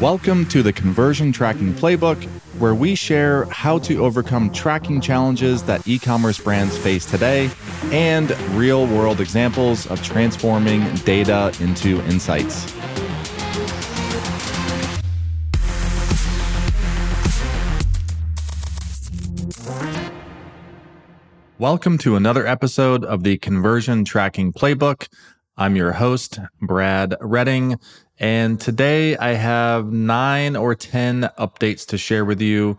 Welcome to the Conversion Tracking Playbook, where we share how to overcome tracking challenges that e commerce brands face today and real world examples of transforming data into insights. Welcome to another episode of the Conversion Tracking Playbook. I'm your host, Brad Redding, and today I have nine or 10 updates to share with you.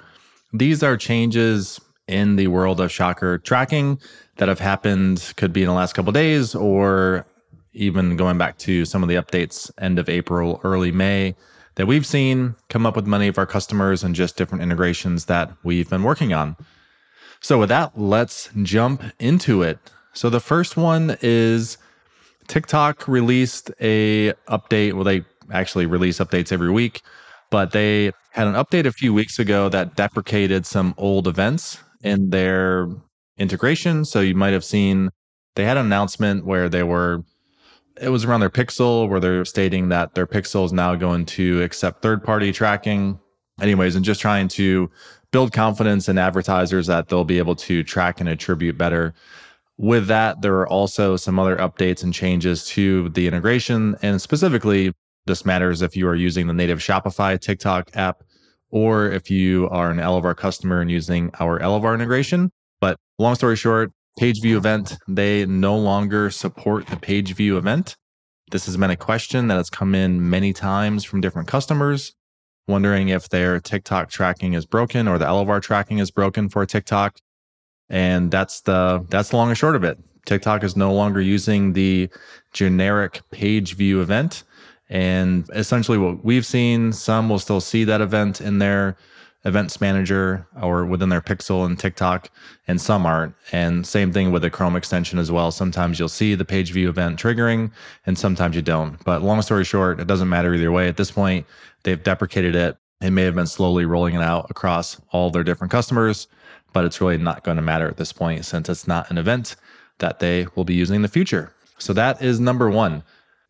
These are changes in the world of Shocker tracking that have happened, could be in the last couple days or even going back to some of the updates end of April, early May that we've seen come up with many of our customers and just different integrations that we've been working on. So with that, let's jump into it. So the first one is TikTok released a update. Well, they actually release updates every week, but they had an update a few weeks ago that deprecated some old events in their integration. So you might have seen they had an announcement where they were it was around their pixel where they're stating that their pixel is now going to accept third party tracking anyways and just trying to build confidence in advertisers that they'll be able to track and attribute better. With that, there are also some other updates and changes to the integration. And specifically, this matters if you are using the native Shopify TikTok app or if you are an Elevar customer and using our Elevar integration. But long story short, page view event, they no longer support the page view event. This has been a question that has come in many times from different customers wondering if their TikTok tracking is broken or the Elevar tracking is broken for TikTok. And that's the that's the long and short of it. TikTok is no longer using the generic page view event. And essentially what we've seen, some will still see that event in their events manager or within their pixel and TikTok, and some aren't. And same thing with the Chrome extension as well. Sometimes you'll see the page view event triggering, and sometimes you don't. But long story short, it doesn't matter either way. At this point, they've deprecated it. They may have been slowly rolling it out across all their different customers, but it's really not going to matter at this point since it's not an event that they will be using in the future. So that is number one.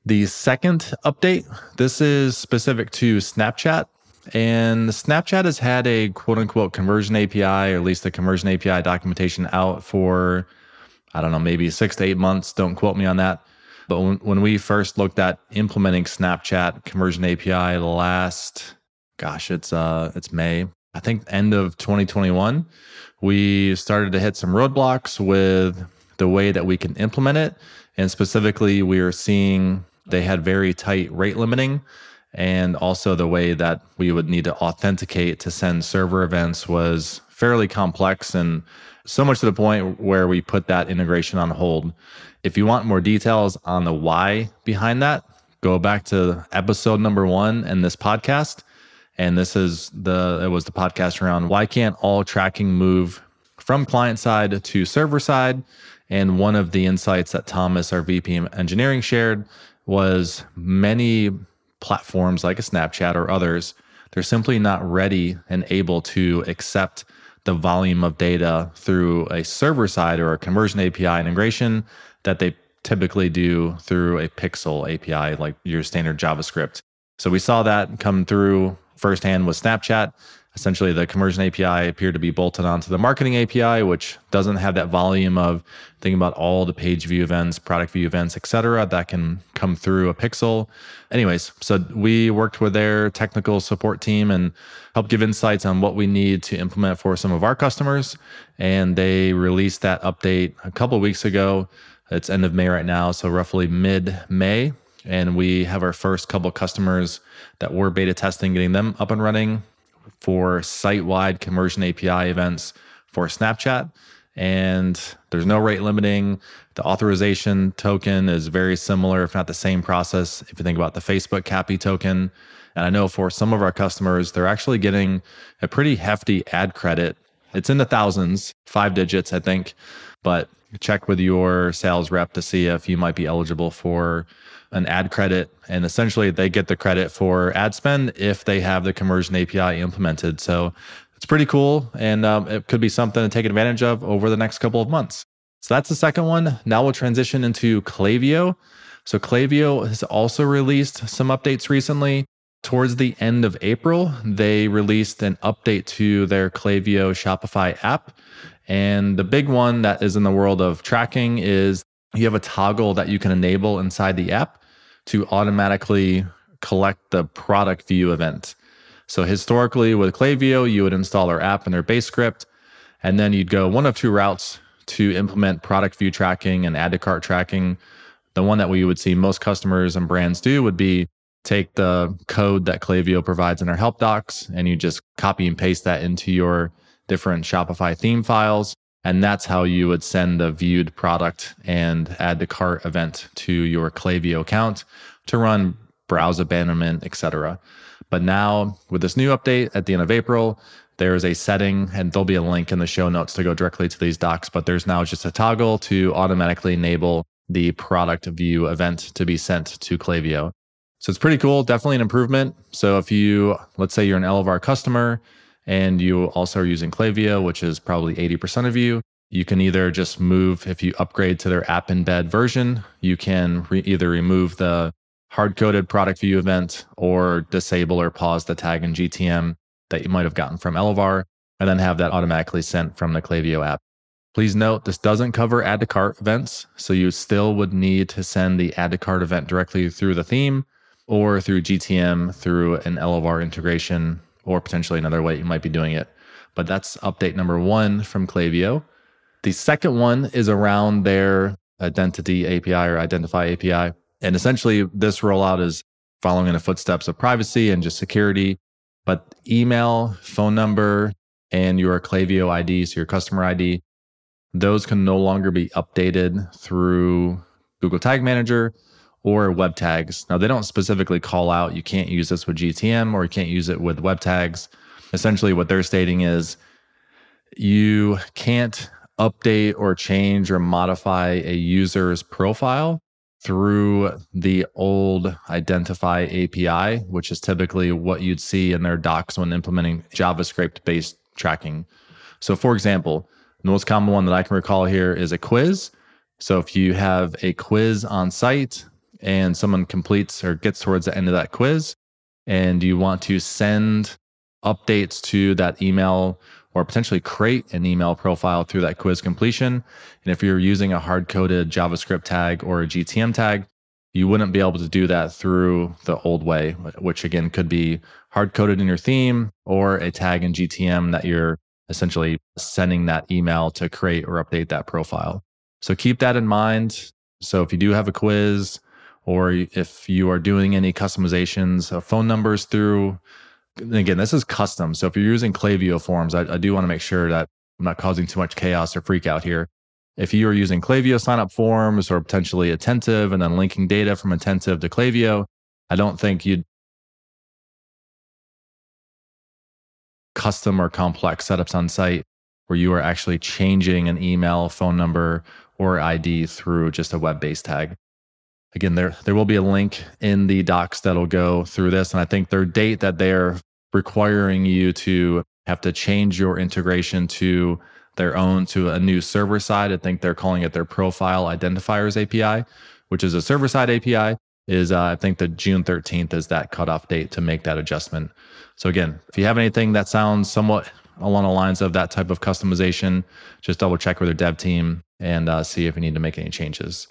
The second update, this is specific to Snapchat and Snapchat has had a quote unquote conversion API, or at least the conversion API documentation out for, I don't know, maybe six to eight months. Don't quote me on that. But when, when we first looked at implementing Snapchat conversion API last, gosh, it's uh it's May. I think end of 2021, we started to hit some roadblocks with the way that we can implement it. And specifically, we are seeing they had very tight rate limiting and also the way that we would need to authenticate to send server events was fairly complex and so much to the point where we put that integration on hold. If you want more details on the why behind that, go back to episode number one in this podcast. And this is the, it was the podcast around why can't all tracking move from client side to server side? And one of the insights that Thomas, our VP engineering, shared was many platforms like a Snapchat or others, they're simply not ready and able to accept the volume of data through a server side or a conversion API integration that they typically do through a Pixel API, like your standard JavaScript. So we saw that come through firsthand with Snapchat essentially the conversion API appeared to be bolted onto the marketing API, which doesn't have that volume of thinking about all the page view events, product view events, et cetera, that can come through a pixel. Anyways, so we worked with their technical support team and helped give insights on what we need to implement for some of our customers. And they released that update a couple weeks ago. It's end of May right now, so roughly mid May. And we have our first couple customers that we're beta testing, getting them up and running for site wide conversion API events for Snapchat. And there's no rate limiting. The authorization token is very similar, if not the same process. If you think about the Facebook CAPI token, and I know for some of our customers, they're actually getting a pretty hefty ad credit. It's in the thousands, five digits, I think. But check with your sales rep to see if you might be eligible for an ad credit. And essentially, they get the credit for ad spend if they have the conversion API implemented. So it's pretty cool. And um, it could be something to take advantage of over the next couple of months. So that's the second one. Now we'll transition into Klaviyo. So Klaviyo has also released some updates recently. towards the end of April, they released an update to their Klaviyo Shopify app. And the big one that is in the world of tracking is you have a toggle that you can enable inside the app to automatically collect the product view event. So historically with Klaviyo, you would install our app in their base script, and then you'd go one of two routes to implement product view tracking and add to cart tracking. The one that we would see most customers and brands do would be take the code that Klaviyo provides in our help docs and you just copy and paste that into your different Shopify theme files. And that's how you would send a viewed product and add the cart event to your Klaviyo account to run browse abandonment, etc. But now with this new update at the end of April, there is a setting and there'll be a link in the show notes to go directly to these docs, but there's now just a toggle to automatically enable the product view event to be sent to Klaviyo. So it's pretty cool. Definitely an improvement. So if you, let's say you're an Elevar customer and you also are using Klaviyo, which is probably 80% of you, you can either just move, if you upgrade to their app embed version, you can re- either remove the hard coded product view event or disable or pause the tag in GTM that you might have gotten from Elevar and then have that automatically sent from the Klaviyo app. Please note this doesn't cover add to cart events. So you still would need to send the add to cart event directly through the theme or through GTM through an Elevar integration, or potentially another way you might be doing it. But that's update number one from Klaviyo. The second one is around their identity API or identify API. And essentially, this rollout is following in the footsteps of privacy and just security. But email, phone number, and your Klaviyo ID, so your customer ID, those can no longer be updated through Google Tag Manager or web tags. Now, they don't specifically call out you can't use this with GTM or you can't use it with web tags. Essentially, what they're stating is you can't update or change or modify a user's profile through the old identify API, which is typically what you'd see in their docs when implementing JavaScript based tracking. So, for example, the most common one that I can recall here is a quiz. So, if you have a quiz on site and someone completes or gets towards the end of that quiz and you want to send updates to that email or potentially create an email profile through that quiz completion. And if you're using a hard coded JavaScript tag or a GTM tag, you wouldn't be able to do that through the old way, which again could be hard coded in your theme or a tag in GTM that you're essentially sending that email to create or update that profile. So keep that in mind. So if you do have a quiz, or if you are doing any customizations of phone numbers through again this is custom. So if you're using Klaviyo forms I, I do want to make sure that i'm not causing too much chaos or freak out here. If you are using Klaviyo sign up forms or potentially attentive and then linking data from attentive to Klaviyo i don't think you'd custom or complex setups on site where you are actually changing an email phone number or id through just a web-based tag again, there there will be a link in the docs that'll go through this. And I think their date that they're requiring you to have to change your integration to their own to a new server side. I think they're calling it their profile identifiers API, which is a server side API. Is uh, I think the June 13th is that cutoff date to make that adjustment. So again, if you have anything that sounds somewhat along the lines of that type of customization, just double check with their dev team and uh, see if you need to make any changes.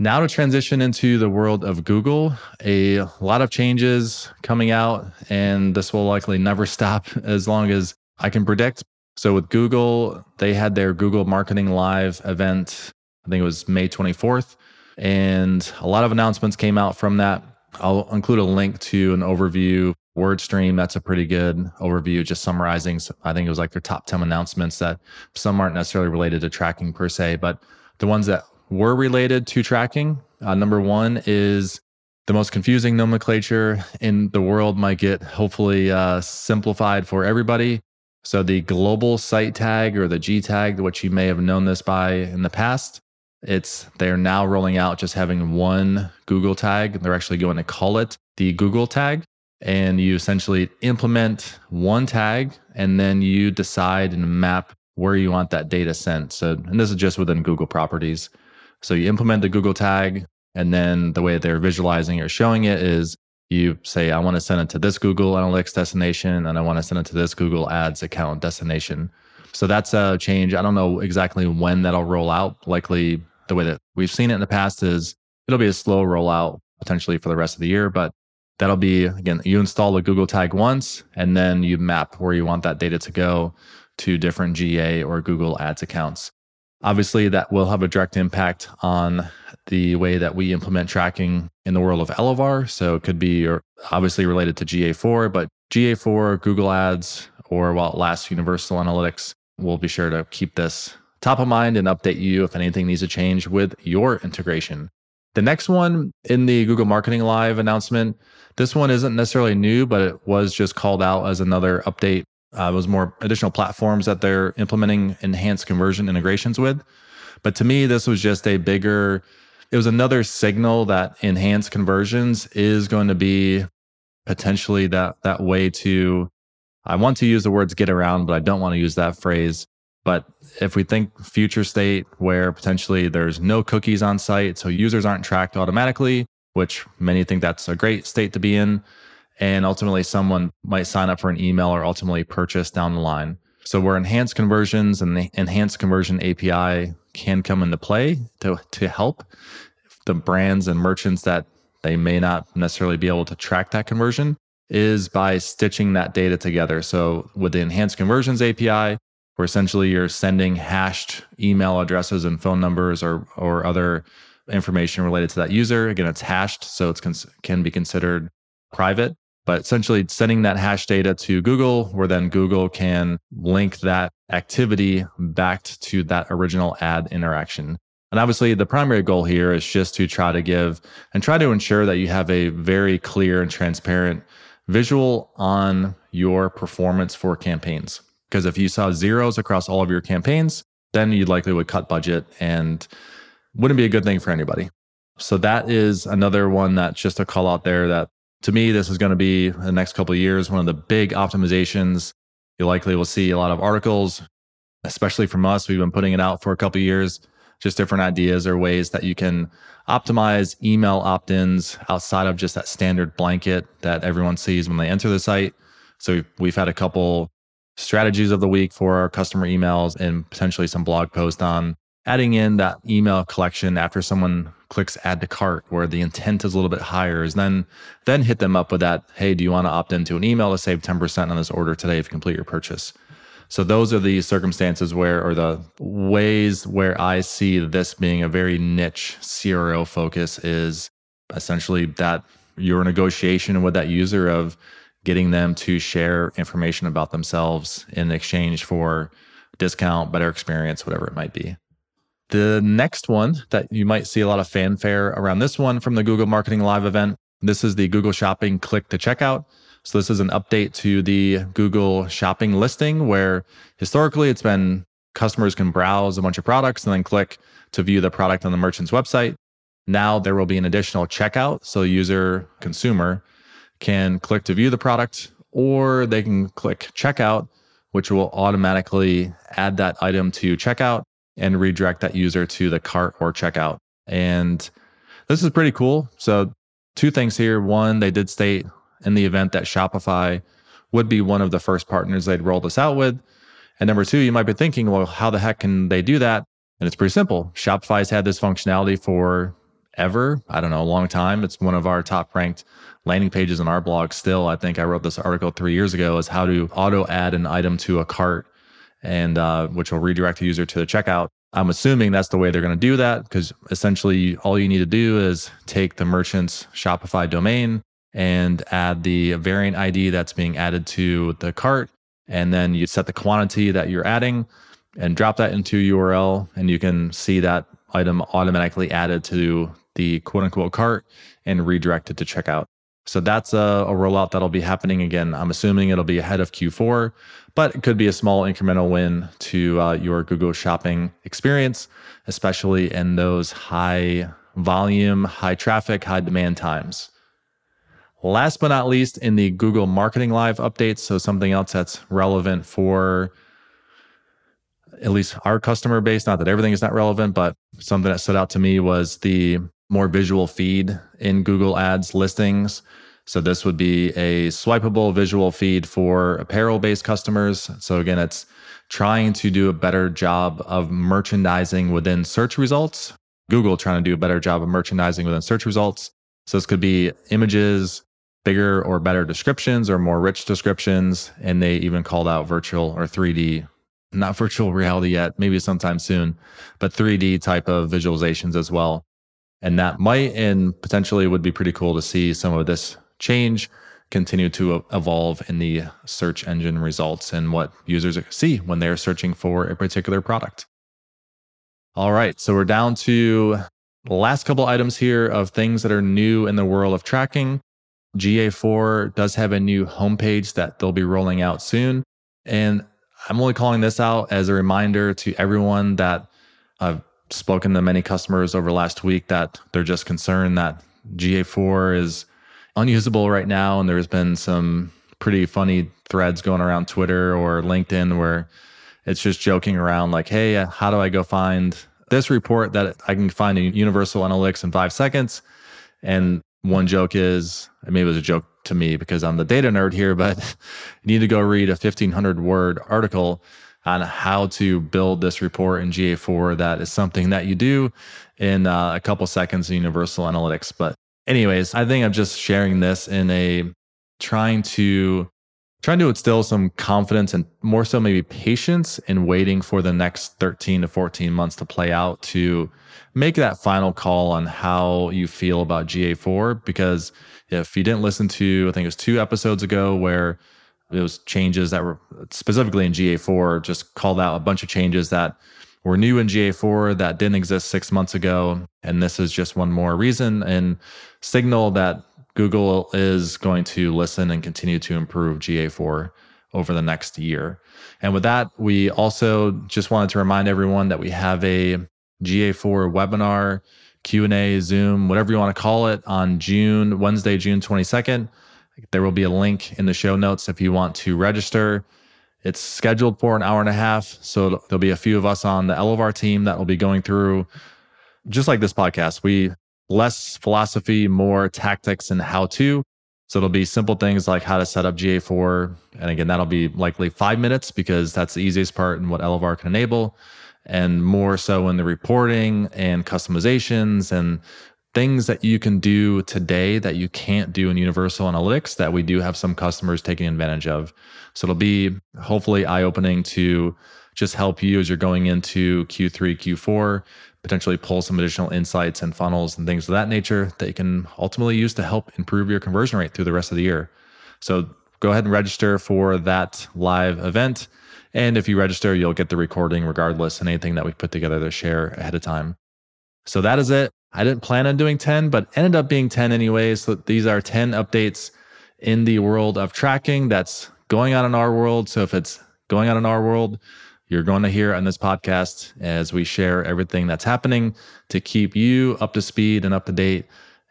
Now to transition into the world of Google, a lot of changes coming out, and this will likely never stop as long as I can predict. So with Google, they had their Google Marketing Live event, I think it was May 24th, and a lot of announcements came out from that. I'll include a link to an overview WordStream. That's a pretty good overview, just summarizing. I think it was like their top 10 announcements that some aren't necessarily related to tracking per se, but the ones that were related to tracking. Uh, number one is the most confusing nomenclature in the world might get hopefully uh, simplified for everybody. So the global site tag or the G tag, which you may have known this by in the past, it's they're now rolling out just having one Google tag. They're actually going to call it the Google tag. And you essentially implement one tag and then you decide and map where you want that data sent. So, and this is just within Google properties. So you implement the Google tag, and then the way they're visualizing or showing it is you say, I want to send it to this Google Analytics destination and I want to send it to this Google Ads account destination. So that's a change. I don't know exactly when that'll roll out. Likely the way that we've seen it in the past is it'll be a slow rollout potentially for the rest of the year, but that'll be again, you install the Google tag once and then you map where you want that data to go to different GA or Google Ads accounts. Obviously, that will have a direct impact on the way that we implement tracking in the world of Elevar. So it could be obviously related to GA4, but GA4, Google Ads, or while it lasts Universal Analytics, we'll be sure to keep this top of mind and update you if anything needs to change with your integration. The next one in the Google Marketing Live announcement, this one isn't necessarily new, but it was just called out as another update uh, was more additional platforms that they're implementing enhanced conversion integrations with. But to me, this was just a bigger, it was another signal that enhanced conversions is going to be potentially that that way to I want to use the words get around, but I don't want to use that phrase. But if we think future state where potentially there's no cookies on site, so users aren't tracked automatically, which many think that's a great state to be in, and ultimately someone might sign up for an email or ultimately purchase down the line. So where enhanced conversions and the enhanced conversion API can come into play to, to help the brands and merchants that they may not necessarily be able to track that conversion is by stitching that data together. So with the enhanced conversions API, where essentially you're sending hashed email addresses and phone numbers or or other information related to that user. Again, it's hashed, so it can be considered private. But essentially, sending that hash data to Google, where then Google can link that activity back to that original ad interaction. And obviously, the primary goal here is just to try to give and try to ensure that you have a very clear and transparent visual on your performance for campaigns. Because if you saw zeros across all of your campaigns, then you likely would cut budget and wouldn't be a good thing for anybody. So that is another one that's just a call out there that to me, this is going to be the next couple of years one of the big optimizations. You likely will see a lot of articles, especially from us. We've been putting it out for a couple of years, just different ideas or ways that you can optimize email opt ins outside of just that standard blanket that everyone sees when they enter the site. So we've had a couple strategies of the week for our customer emails and potentially some blog posts on adding in that email collection after someone clicks add to cart where the intent is a little bit higher is then then hit them up with that hey do you want to opt into an email to save 10% on this order today if you complete your purchase? So those are the circumstances where or the ways where i see this being a very niche cro focus is essentially that your negotiation with that user of getting them to share information about themselves in exchange for discount better experience whatever it might be the next one that you might see a lot of fanfare around this one from the Google Marketing Live event. This is the Google Shopping click to checkout. So this is an update to the Google Shopping listing where historically it's been customers can browse a bunch of products and then click to view the product on the merchant's website. Now there will be an additional checkout. So user consumer can click to view the product or they can click checkout, which will automatically add that item to checkout and redirect that user to the cart or checkout. And this is pretty cool. So, two things here. One, they did state in the event that Shopify would be one of the first partners they'd roll this out with. And number two, you might be thinking, well, how the heck can they do that? And it's pretty simple. Shopify's had this functionality for ever. I don't know, a long time. It's one of our top ranked landing pages on our blog still. I think I wrote this article three years ago is how to auto add an item to a cart and uh, which will redirect the user to the checkout. I'm assuming that's the way they're going to do that because essentially all you need to do is take the merchant's Shopify domain and add the variant ID that's being added to the cart. And then you set the quantity that you're adding and drop that into URL. And you can see that item automatically added to the quote unquote cart and redirected to checkout. So that's a, a, rollout that'll be happening again. I'm assuming it'll be ahead of Q4, but it could be a small incremental win to uh, your Google shopping experience, especially in those high volume, high traffic, high demand times. Last but not least, in the Google Marketing Live updates, so something else that's relevant for at least our customer base. Not that everything is not relevant, but something that stood out to me was the more visual feed in Google Ads listings. So this would be a swipeable visual feed for apparel based customers. So again, it's trying to do a better job of merchandising within search results. Google trying to do a better job of merchandising within search results. So this could be images, bigger or better descriptions or more rich descriptions. And they even called out virtual or 3D, not virtual reality yet, maybe sometime soon, but 3D type of visualizations as well. And that might and potentially would be pretty cool to see some of this change continue to evolve in the search engine results and what users see when they're searching for a particular product. All right, so we're down to the last couple items here of things that are new in the world of tracking. GA4 does have a new homepage that they'll be rolling out soon. And I'm only calling this out as a reminder to everyone that I've spoken to many customers over last week that they're just concerned that GA4 is unusable right now. And there's been some pretty funny threads going around Twitter or LinkedIn where it's just joking around like, hey, uh, how do I go find this report that I can find in Universal Analytics in five seconds? And one joke is, I mean, it was a joke to me because I'm the data nerd here, but you need to go read a 1500 word article on how to build this report in GA4. That is something that you do in uh, a couple seconds in Universal Analytics. But anyways, I think I'm just sharing this in a trying to trying to instill some confidence and more so maybe patience in waiting for the next 13 to 14 months to play out to make that final call on how you feel about GA4 because if you didn't listen to I think it was two episodes ago where was changes that were specifically in GA4 just called out a bunch of changes that were new in GA4 that didn't exist six months ago. And this is just one more reason and signal that Google is going to listen and continue to improve GA4 over the next year. And with that, we also just wanted to remind everyone that we have a GA4 webinar, Q&A, Zoom, whatever you want to call it on June, Wednesday, June 22nd. There will be a link in the show notes if you want to register. It's scheduled for an hour and a half. So there'll be a few of us on the Elevar team that will be going through, just like this podcast, we less philosophy, more tactics and how to. So it'll be simple things like how to set up GA4. And again, that'll be likely five minutes because that's the easiest part and what Elevar can enable. And more so in the reporting and customizations and things that you can do today that you can't do in Universal Analytics that we do have some customers taking advantage of. So it'll be hopefully eye opening to just help you as you're going into Q3, Q4, potentially pull some additional insights and funnels and things of that nature that you can ultimately use to help improve your conversion rate through the rest of the year. So go ahead and register for that live event. And if you register, you'll get the recording regardless and anything that we put together to share ahead of time. So that is it. I didn't plan on doing 10, but ended up being 10 anyways. So these are 10 updates in the world of tracking that's going on in our world. So if it's going on in our world, you're going to hear on this podcast as we share everything that's happening to keep you up to speed and up to date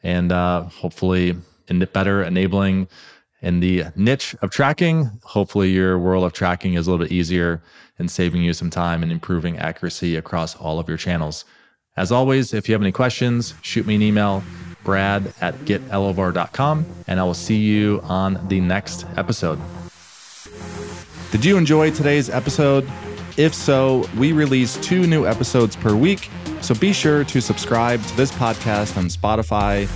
and uh, hopefully in better enabling in the niche of tracking. Hopefully, your world of tracking is a little bit easier and saving you some time and improving accuracy across all of your channels. As always, if you have any questions, shoot me an email, brad at getelevar.com, and I will see you on the next episode. Did you enjoy today's episode? If so, we release two new episodes per week, so be sure to subscribe to this podcast on Spotify,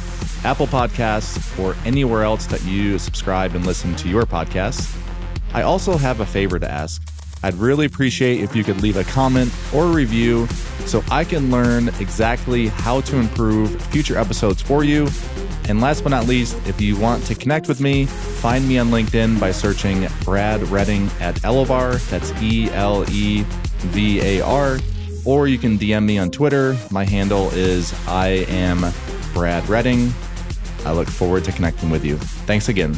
Apple Podcasts, or anywhere else that you subscribe and listen to your podcasts. I also have a favor to ask. I'd really appreciate if you could leave a comment or review so I can learn exactly how to improve future episodes for you. And last but not least, if you want to connect with me, find me on LinkedIn by searching Brad Redding at Elevar. That's E L E V A R. Or you can DM me on Twitter. My handle is I am Brad Redding. I look forward to connecting with you. Thanks again.